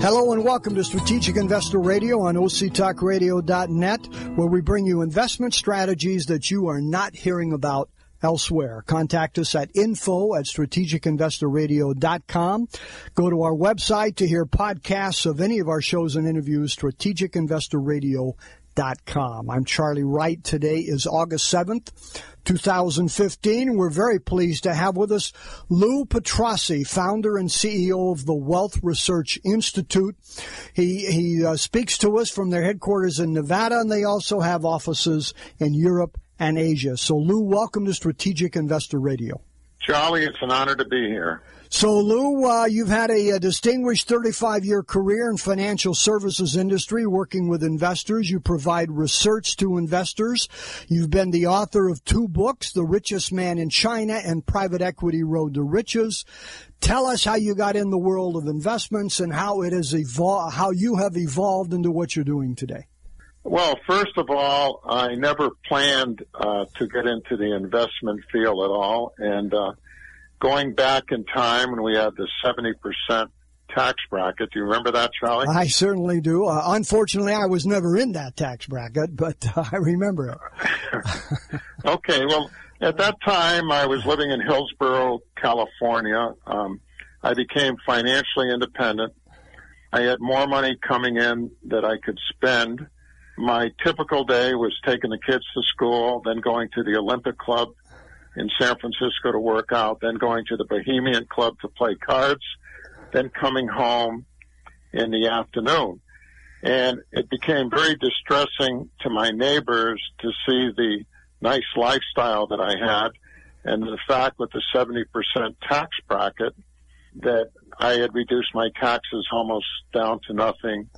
Hello and welcome to Strategic Investor Radio on OCTalkRadio.net, where we bring you investment strategies that you are not hearing about elsewhere. Contact us at info at strategicinvestorradio.com. Go to our website to hear podcasts of any of our shows and interviews, strategicinvestorradio.com. I'm Charlie Wright. Today is August 7th. 2015. We're very pleased to have with us Lou Petrossi, founder and CEO of the Wealth Research Institute. He, he uh, speaks to us from their headquarters in Nevada, and they also have offices in Europe and Asia. So, Lou, welcome to Strategic Investor Radio. Charlie, it's an honor to be here. So, Lou, uh, you've had a, a distinguished 35 year career in financial services industry working with investors. You provide research to investors. You've been the author of two books, The Richest Man in China and Private Equity Road to Riches. Tell us how you got in the world of investments and how it has evolved, how you have evolved into what you're doing today. Well, first of all, I never planned uh, to get into the investment field at all, and uh, going back in time when we had the 70% tax bracket. Do you remember that, Charlie? I certainly do. Uh, unfortunately, I was never in that tax bracket, but uh, I remember it. okay, well, at that time, I was living in Hillsborough, California. Um, I became financially independent. I had more money coming in that I could spend. My typical day was taking the kids to school, then going to the Olympic Club in San Francisco to work out, then going to the Bohemian Club to play cards, then coming home in the afternoon. And it became very distressing to my neighbors to see the nice lifestyle that I had and the fact with the 70% tax bracket that I had reduced my taxes almost down to nothing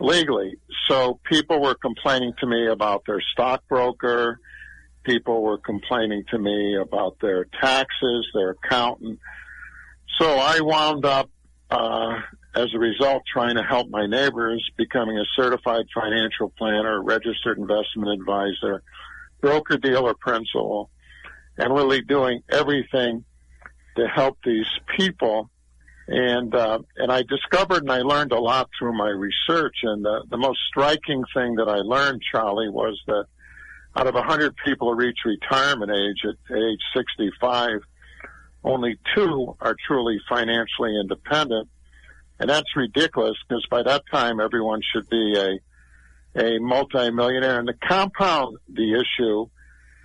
legally. So people were complaining to me about their stockbroker, people were complaining to me about their taxes, their accountant. So I wound up, uh, as a result, trying to help my neighbors, becoming a certified financial planner, registered investment advisor, broker dealer principal, and really doing everything to help these people. And uh, and I discovered and I learned a lot through my research. And the, the most striking thing that I learned, Charlie, was that out of 100 people who reach retirement age at age 65, only two are truly financially independent. And that's ridiculous because by that time everyone should be a, a multimillionaire. And to compound the issue,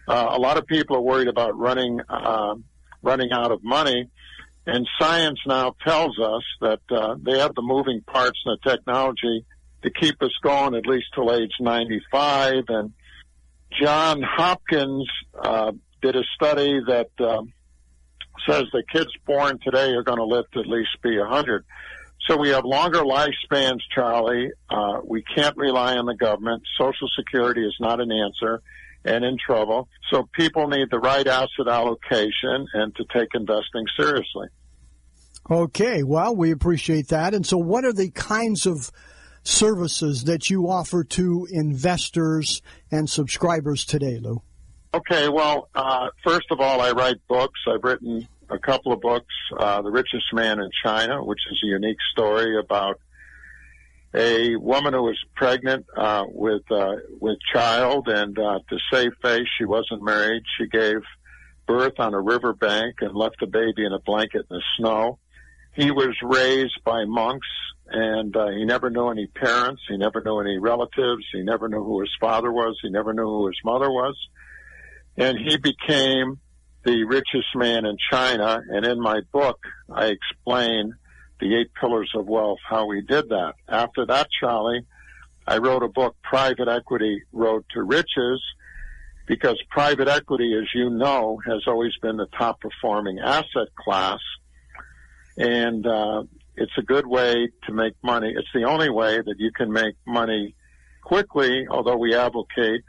uh, a lot of people are worried about running, uh, running out of money. And science now tells us that uh, they have the moving parts and the technology to keep us going at least till age 95. And John Hopkins uh, did a study that um, says the kids born today are going to live to at least be 100. So we have longer lifespans, Charlie. Uh, we can't rely on the government. Social Security is not an answer and in trouble. So people need the right asset allocation and to take investing seriously. Okay, well, we appreciate that. And so, what are the kinds of services that you offer to investors and subscribers today, Lou? Okay, well, uh, first of all, I write books. I've written a couple of books, uh, The Richest Man in China, which is a unique story about a woman who was pregnant uh, with uh, with child, and uh, to save face, she wasn't married. She gave birth on a riverbank and left the baby in a blanket in the snow. He was raised by monks and uh, he never knew any parents. He never knew any relatives. He never knew who his father was. He never knew who his mother was. And he became the richest man in China. And in my book, I explain the eight pillars of wealth, how he did that. After that, Charlie, I wrote a book, Private Equity Road to Riches, because private equity, as you know, has always been the top performing asset class. And, uh, it's a good way to make money. It's the only way that you can make money quickly, although we advocate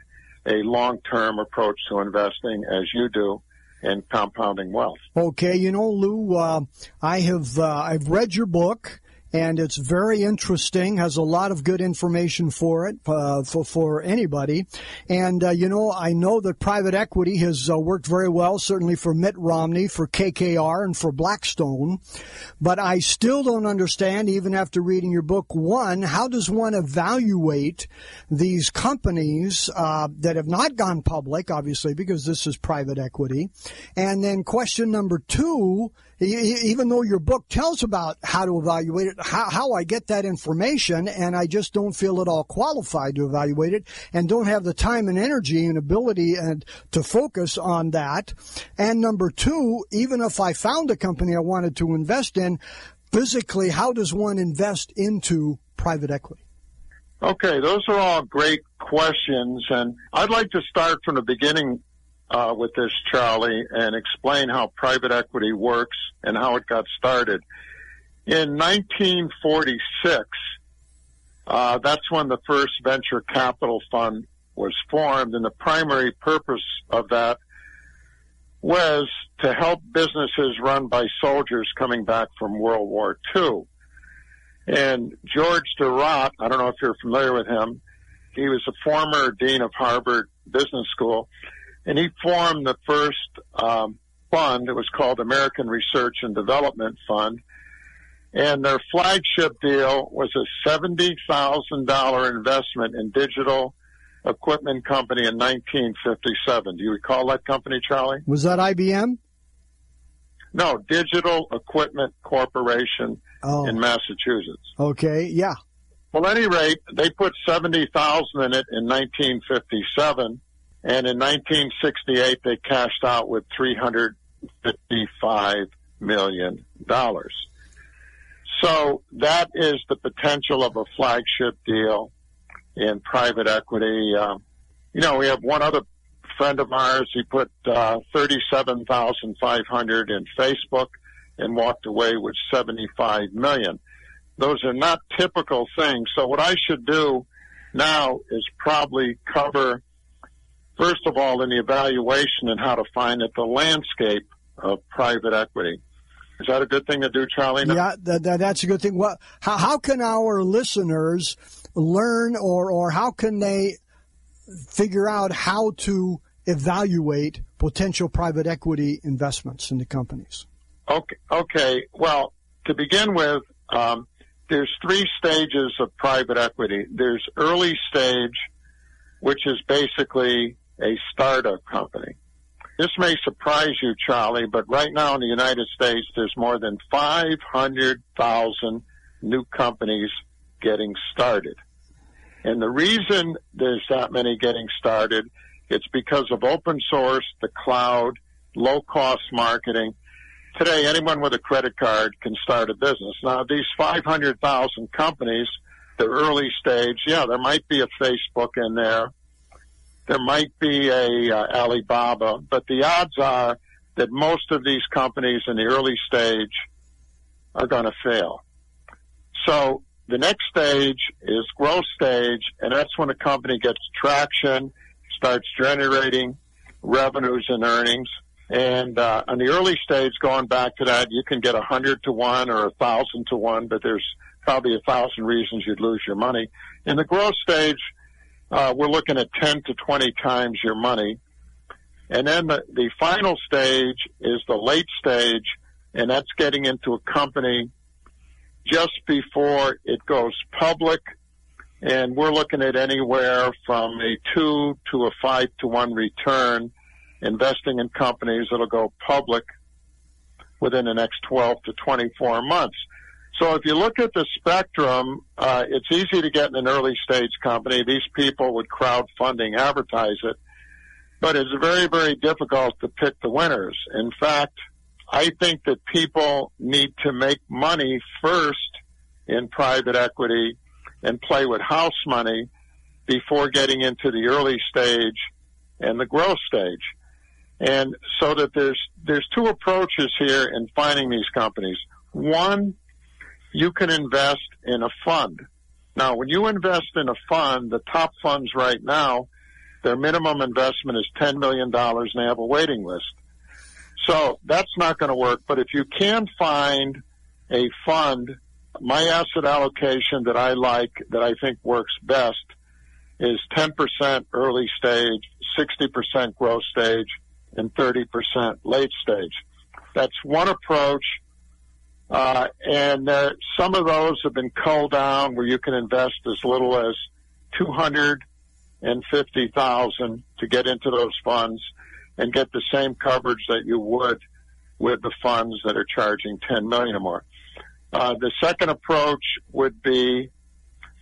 a long-term approach to investing as you do and compounding wealth. Okay, you know, Lou, uh, I have uh, I've read your book and it's very interesting. Has a lot of good information for it uh, for for anybody. And uh, you know, I know that private equity has uh, worked very well, certainly for Mitt Romney, for KKR, and for Blackstone. But I still don't understand, even after reading your book. One, how does one evaluate these companies uh, that have not gone public, obviously, because this is private equity? And then question number two even though your book tells about how to evaluate it, how, how I get that information, and I just don't feel at all qualified to evaluate it, and don't have the time and energy and ability and to focus on that. And number two, even if I found a company I wanted to invest in, physically, how does one invest into private equity? Okay, those are all great questions, and I'd like to start from the beginning uh, with this, Charlie, and explain how private equity works and how it got started. In 1946, uh, that's when the first venture capital fund was formed, and the primary purpose of that was to help businesses run by soldiers coming back from World War II. And George Doriot, I don't know if you're familiar with him, he was a former dean of Harvard Business School and he formed the first um, fund. It was called American Research and Development Fund, and their flagship deal was a seventy thousand dollar investment in digital equipment company in 1957. Do you recall that company, Charlie? Was that IBM? No, Digital Equipment Corporation oh. in Massachusetts. Okay, yeah. Well, at any rate, they put 70,000 in it in 1957 and in 1968, they cashed out with $355 million. So that is the potential of a flagship deal in private equity. Uh, you know, we have one other friend of ours. He put uh, 37,500 in Facebook and walked away with 75 million. Those are not typical things. So what I should do now is probably cover first of all, in the evaluation and how to find it, the landscape of private equity. Is that a good thing to do, Charlie? Yeah, that, that, that's a good thing. What, how, how can our listeners learn or, or how can they figure out how to evaluate potential private equity investments in the companies? Okay. Okay. Well, to begin with, um, there's three stages of private equity. There's early stage, which is basically a startup company. This may surprise you, Charlie, but right now in the United States, there's more than 500,000 new companies getting started. And the reason there's that many getting started, it's because of open source, the cloud, low cost marketing. Today, anyone with a credit card can start a business. Now, these 500,000 companies, the early stage, yeah, there might be a Facebook in there there might be a uh, Alibaba, but the odds are that most of these companies in the early stage are going to fail. So the next stage is growth stage, and that's when a company gets traction, starts generating revenues and earnings. And uh, on the early stage, going back to that, you can get a hundred to one or a thousand to one, but there's probably a thousand reasons you'd lose your money. In the growth stage, uh, we're looking at 10 to 20 times your money. And then the, the final stage is the late stage, and that's getting into a company just before it goes public. And we're looking at anywhere from a two to a five to one return investing in companies that'll go public within the next 12 to 24 months. So if you look at the spectrum, uh, it's easy to get in an early stage company. These people with crowdfunding advertise it. but it's very, very difficult to pick the winners. In fact, I think that people need to make money first in private equity and play with house money before getting into the early stage and the growth stage. And so that there's, there's two approaches here in finding these companies. One, you can invest in a fund. Now, when you invest in a fund, the top funds right now, their minimum investment is $10 million and they have a waiting list. So that's not going to work. But if you can find a fund, my asset allocation that I like, that I think works best, is 10% early stage, 60% growth stage, and 30% late stage. That's one approach. Uh, and there, some of those have been culled down where you can invest as little as 250,000 to get into those funds and get the same coverage that you would with the funds that are charging 10 million or more. Uh, the second approach would be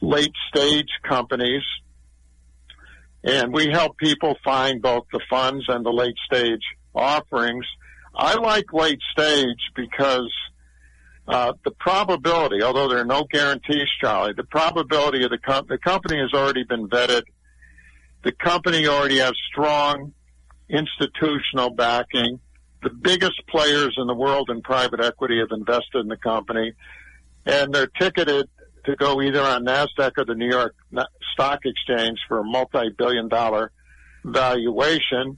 late stage companies. And we help people find both the funds and the late stage offerings. I like late stage because uh, the probability, although there are no guarantees, Charlie, the probability of the, com- the company has already been vetted. The company already has strong institutional backing. The biggest players in the world in private equity have invested in the company, and they're ticketed to go either on NASDAQ or the New York Stock Exchange for a multi-billion dollar valuation.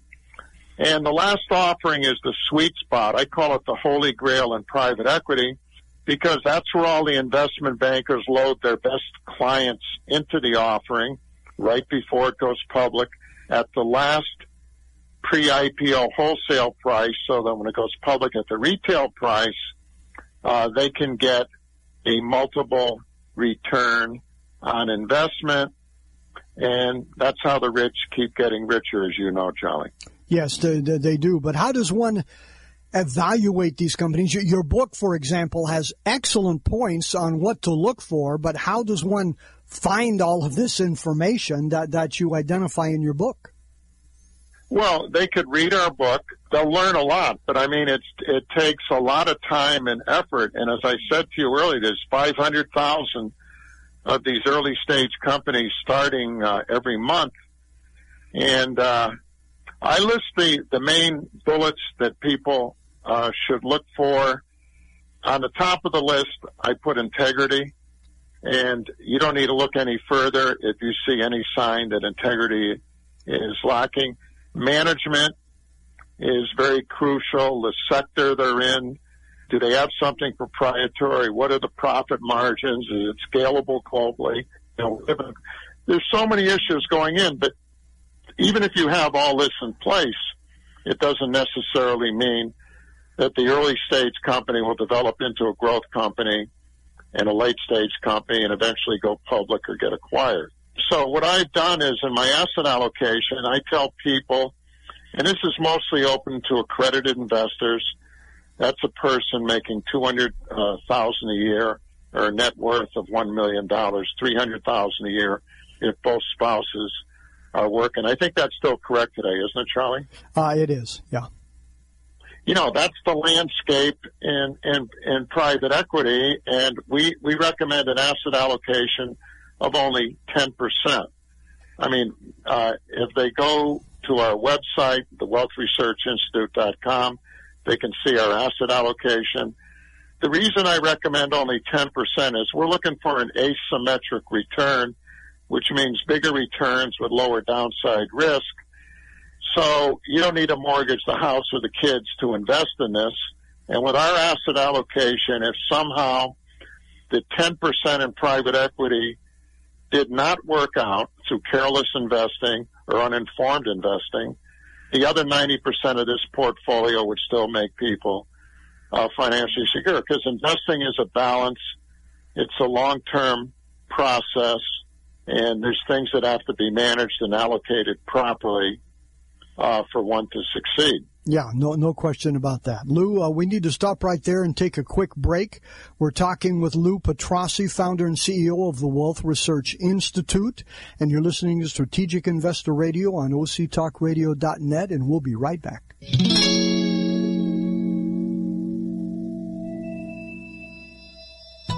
And the last offering is the sweet spot. I call it the holy grail in private equity because that's where all the investment bankers load their best clients into the offering right before it goes public at the last pre-IPO wholesale price so that when it goes public at the retail price, uh, they can get a multiple return on investment. And that's how the rich keep getting richer, as you know, Charlie. Yes, they, they do. But how does one evaluate these companies? Your book, for example, has excellent points on what to look for, but how does one find all of this information that, that you identify in your book? Well, they could read our book. They'll learn a lot, but I mean, it's it takes a lot of time and effort. And as I said to you earlier, there's 500,000 of these early stage companies starting uh, every month, and uh, I list the the main bullets that people uh, should look for. On the top of the list, I put integrity, and you don't need to look any further if you see any sign that integrity is lacking Management is very crucial. The sector they're in. Do they have something proprietary? What are the profit margins? Is it scalable globally? You know, there's so many issues going in, but even if you have all this in place, it doesn't necessarily mean that the early stage company will develop into a growth company and a late stage company and eventually go public or get acquired. So what I've done is in my asset allocation, I tell people, and this is mostly open to accredited investors. That's a person making two hundred uh, a year or a net worth of one million dollars, three hundred thousand a year if both spouses are working. I think that's still correct today, isn't it, Charlie? Uh, it is, yeah. You know, that's the landscape in, in, in private equity, and we, we recommend an asset allocation of only 10%. I mean, uh, if they go to our website, thewealthresearchinstitute.com, they can see our asset allocation. The reason I recommend only 10% is we're looking for an asymmetric return, which means bigger returns with lower downside risk. So you don't need to mortgage the house or the kids to invest in this. And with our asset allocation, if somehow the 10% in private equity did not work out through careless investing or uninformed investing, the other 90% of this portfolio would still make people uh, financially secure because investing is a balance. It's a long-term process and there's things that have to be managed and allocated properly uh, for one to succeed. Yeah, no, no question about that. Lou, uh, we need to stop right there and take a quick break. We're talking with Lou Petrossi, founder and CEO of the Wealth Research Institute, and you're listening to Strategic Investor Radio on octalkradio.net, and we'll be right back.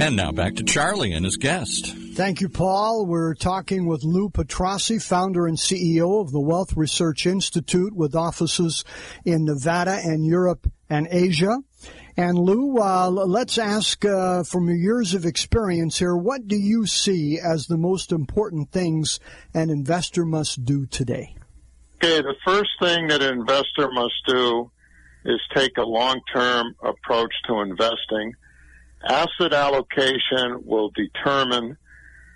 And now back to Charlie and his guest. Thank you, Paul. We're talking with Lou Petrossi, founder and CEO of the Wealth Research Institute with offices in Nevada and Europe and Asia. And Lou, uh, let's ask uh, from your years of experience here, what do you see as the most important things an investor must do today? Okay, the first thing that an investor must do is take a long-term approach to investing asset allocation will determine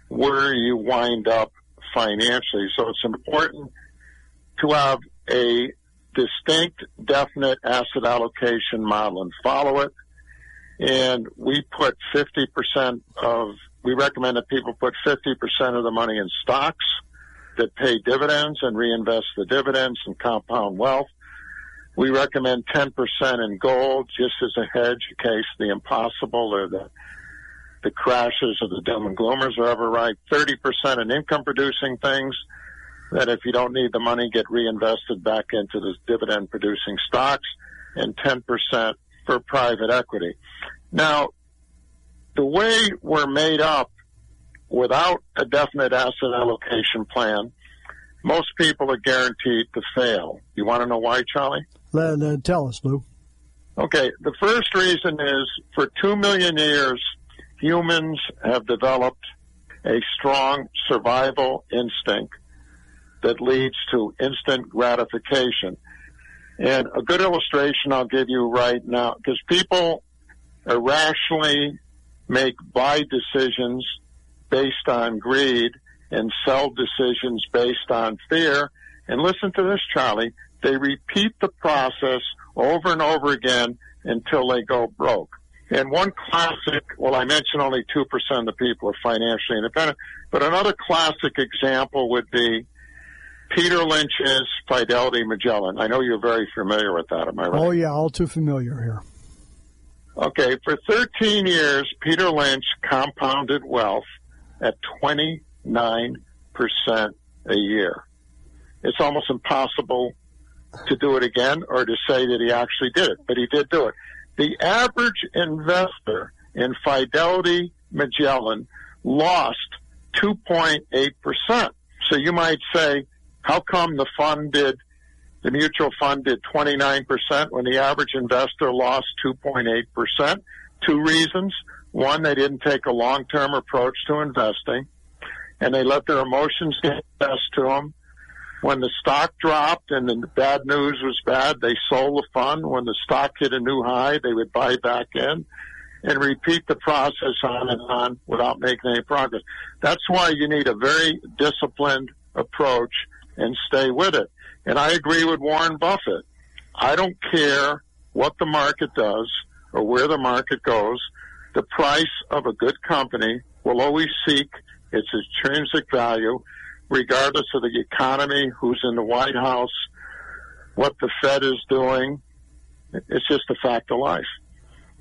where you wind up financially. So it's important to have a distinct, definite asset allocation model and follow it. And we put 50% of, we recommend that people put 50% of the money in stocks that pay dividends and reinvest the dividends and compound wealth. We recommend 10% in gold just as a hedge in case the impossible or the the crashes or the doom and gloomers are ever right. 30% in income producing things that if you don't need the money get reinvested back into the dividend producing stocks and 10% for private equity. Now, the way we're made up without a definite asset allocation plan, most people are guaranteed to fail. You want to know why, Charlie? Uh, tell us, Lou. Okay, the first reason is for two million years, humans have developed a strong survival instinct that leads to instant gratification. And a good illustration I'll give you right now, because people irrationally make buy decisions based on greed and sell decisions based on fear. And listen to this, Charlie. They repeat the process over and over again until they go broke. And one classic, well, I mentioned only 2% of the people are financially independent, but another classic example would be Peter Lynch's Fidelity Magellan. I know you're very familiar with that, am I right? Oh, yeah, all too familiar here. Okay, for 13 years, Peter Lynch compounded wealth at 29% a year. It's almost impossible to do it again or to say that he actually did it, but he did do it. The average investor in Fidelity Magellan lost 2.8%. So you might say, how come the fund did, the mutual fund did 29% when the average investor lost 2.8%? Two reasons. One, they didn't take a long-term approach to investing and they let their emotions get the best to them when the stock dropped and the bad news was bad, they sold the fund. When the stock hit a new high, they would buy back in and repeat the process on and on without making any progress. That's why you need a very disciplined approach and stay with it. And I agree with Warren Buffett. I don't care what the market does or where the market goes. The price of a good company will always seek its intrinsic value regardless of the economy, who's in the White House, what the Fed is doing. It's just a fact of life.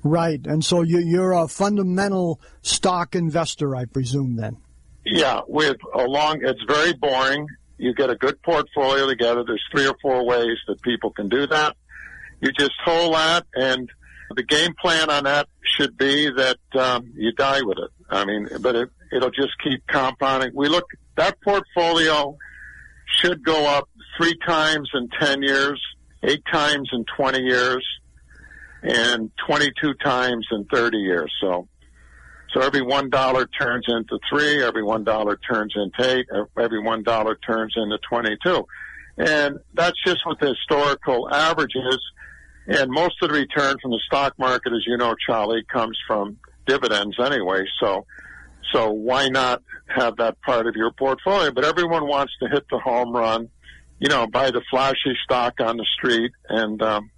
Right. And so you're a fundamental stock investor, I presume, then? Yeah. With a long, it's very boring. You get a good portfolio together. There's three or four ways that people can do that. You just hold that, and the game plan on that should be that um, you die with it. I mean, but it, it'll just keep compounding. We look that portfolio should go up three times in 10 years eight times in 20 years and 22 times in 30 years. So, so every one dollar turns into three, every one dollar turns into eight, every one dollar turns into 22. And that's just what the historical average is. And most of the return from the stock market, as you know, Charlie, comes from dividends anyway. So, so why not have that part of your portfolio? But everyone wants to hit the home run, you know, buy the flashy stock on the street and, um,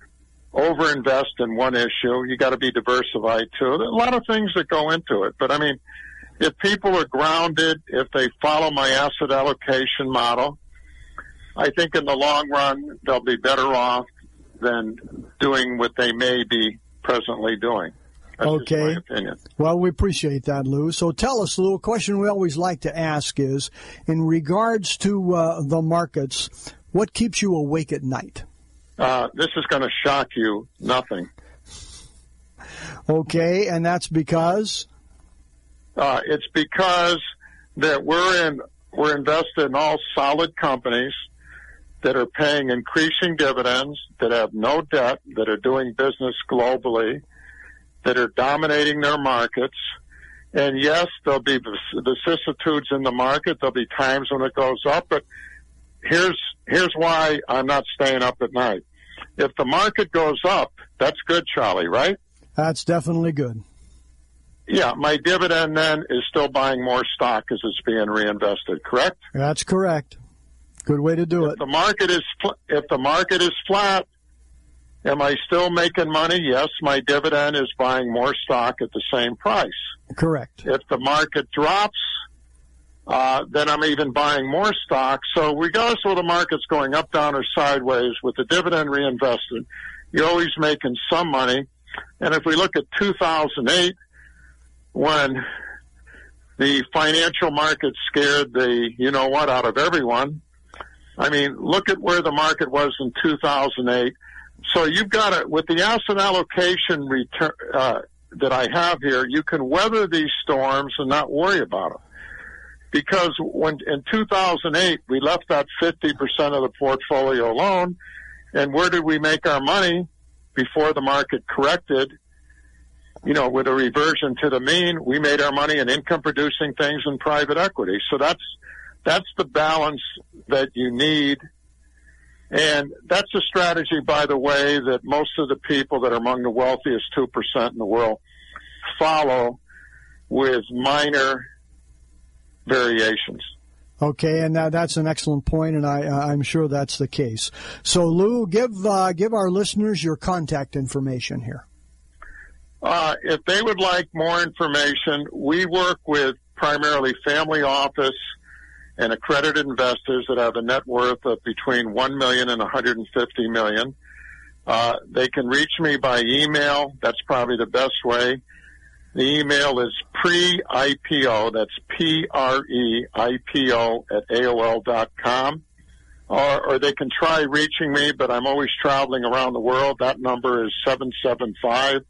overinvest in one issue. You got to be diversified too. There are a lot of things that go into it. But I mean, if people are grounded, if they follow my asset allocation model, I think in the long run, they'll be better off than doing what they may be presently doing. That's okay. Well, we appreciate that, Lou. So tell us, Lou, a question we always like to ask is, in regards to uh, the markets, what keeps you awake at night? Uh, this is going to shock you. Nothing. Okay, and that's because? Uh, it's because that we're in we're invested in all solid companies that are paying increasing dividends, that have no debt, that are doing business globally, that are dominating their markets. And yes, there'll be vicissitudes in the market. There'll be times when it goes up, but here's here's why I'm not staying up at night. If the market goes up, that's good, Charlie, right? That's definitely good. Yeah, my dividend then is still buying more stock as it's being reinvested, correct? That's correct. Good way to do if it. The market is if the market is flat, am I still making money? Yes, my dividend is buying more stock at the same price. Correct. If the market drops, uh, then I'm even buying more stock. So regardless of the market's going up, down, or sideways, with the dividend reinvested, you're always making some money. And if we look at 2008, when the financial market scared the you know what out of everyone, I mean, look at where the market was in 2008. So you've got to, with the asset allocation return, uh, that I have here, you can weather these storms and not worry about them because when in 2008 we left that 50% of the portfolio alone, and where did we make our money before the market corrected? You know, with a reversion to the mean, we made our money in income producing things in private equity. So that's that's the balance that you need. And that's a strategy, by the way, that most of the people that are among the wealthiest 2% in the world follow with minor variations. Okay, and that, that's an excellent point, and I, I'm sure that's the case. So, Lou, give uh, give our listeners your contact information here. Uh, if they would like more information, we work with primarily family office and accredited investors that have a net worth of between one million and 150 million. Uh, they can reach me by email. That's probably the best way. The email is pre-IPO. That's P-R-E-I-P-O at AOL dot com. Or, or they can try reaching me, but I'm always traveling around the world. That number is 775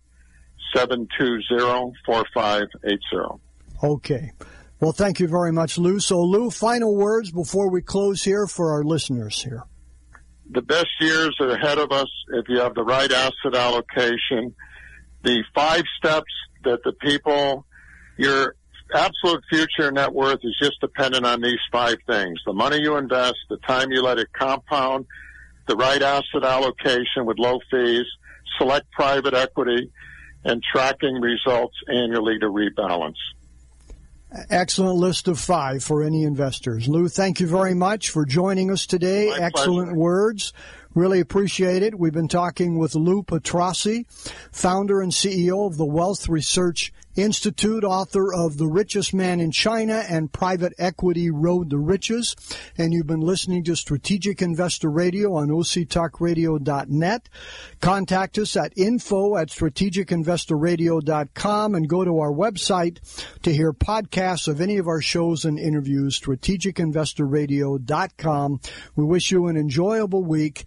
720 4580. Okay. Well, thank you very much, Lou. So, Lou, final words before we close here for our listeners here. The best years are ahead of us if you have the right asset allocation. The five steps that the people, your absolute future net worth is just dependent on these five things. The money you invest, the time you let it compound, the right asset allocation with low fees, select private equity, and tracking results annually to rebalance. Excellent list of five for any investors. Lou, thank you very much for joining us today. My Excellent pleasure. words. Really appreciate it. We've been talking with Lou Petrossi, founder and CEO of the Wealth Research Institute, author of The Richest Man in China and Private Equity Road to Riches. And you've been listening to Strategic Investor Radio on octalkradio.net. Contact us at info at strategicinvestorradio.com and go to our website to hear podcasts of any of our shows and interviews, strategicinvestorradio.com. We wish you an enjoyable week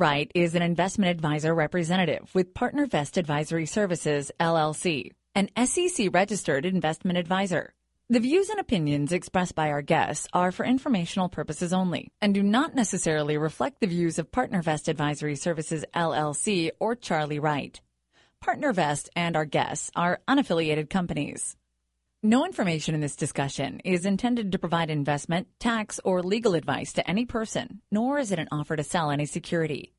Wright is an investment advisor representative with PartnerVest Advisory Services, LLC, an SEC registered investment advisor. The views and opinions expressed by our guests are for informational purposes only and do not necessarily reflect the views of PartnerVest Advisory Services, LLC or Charlie Wright. PartnerVest and our guests are unaffiliated companies. No information in this discussion is intended to provide investment, tax, or legal advice to any person, nor is it an offer to sell any security.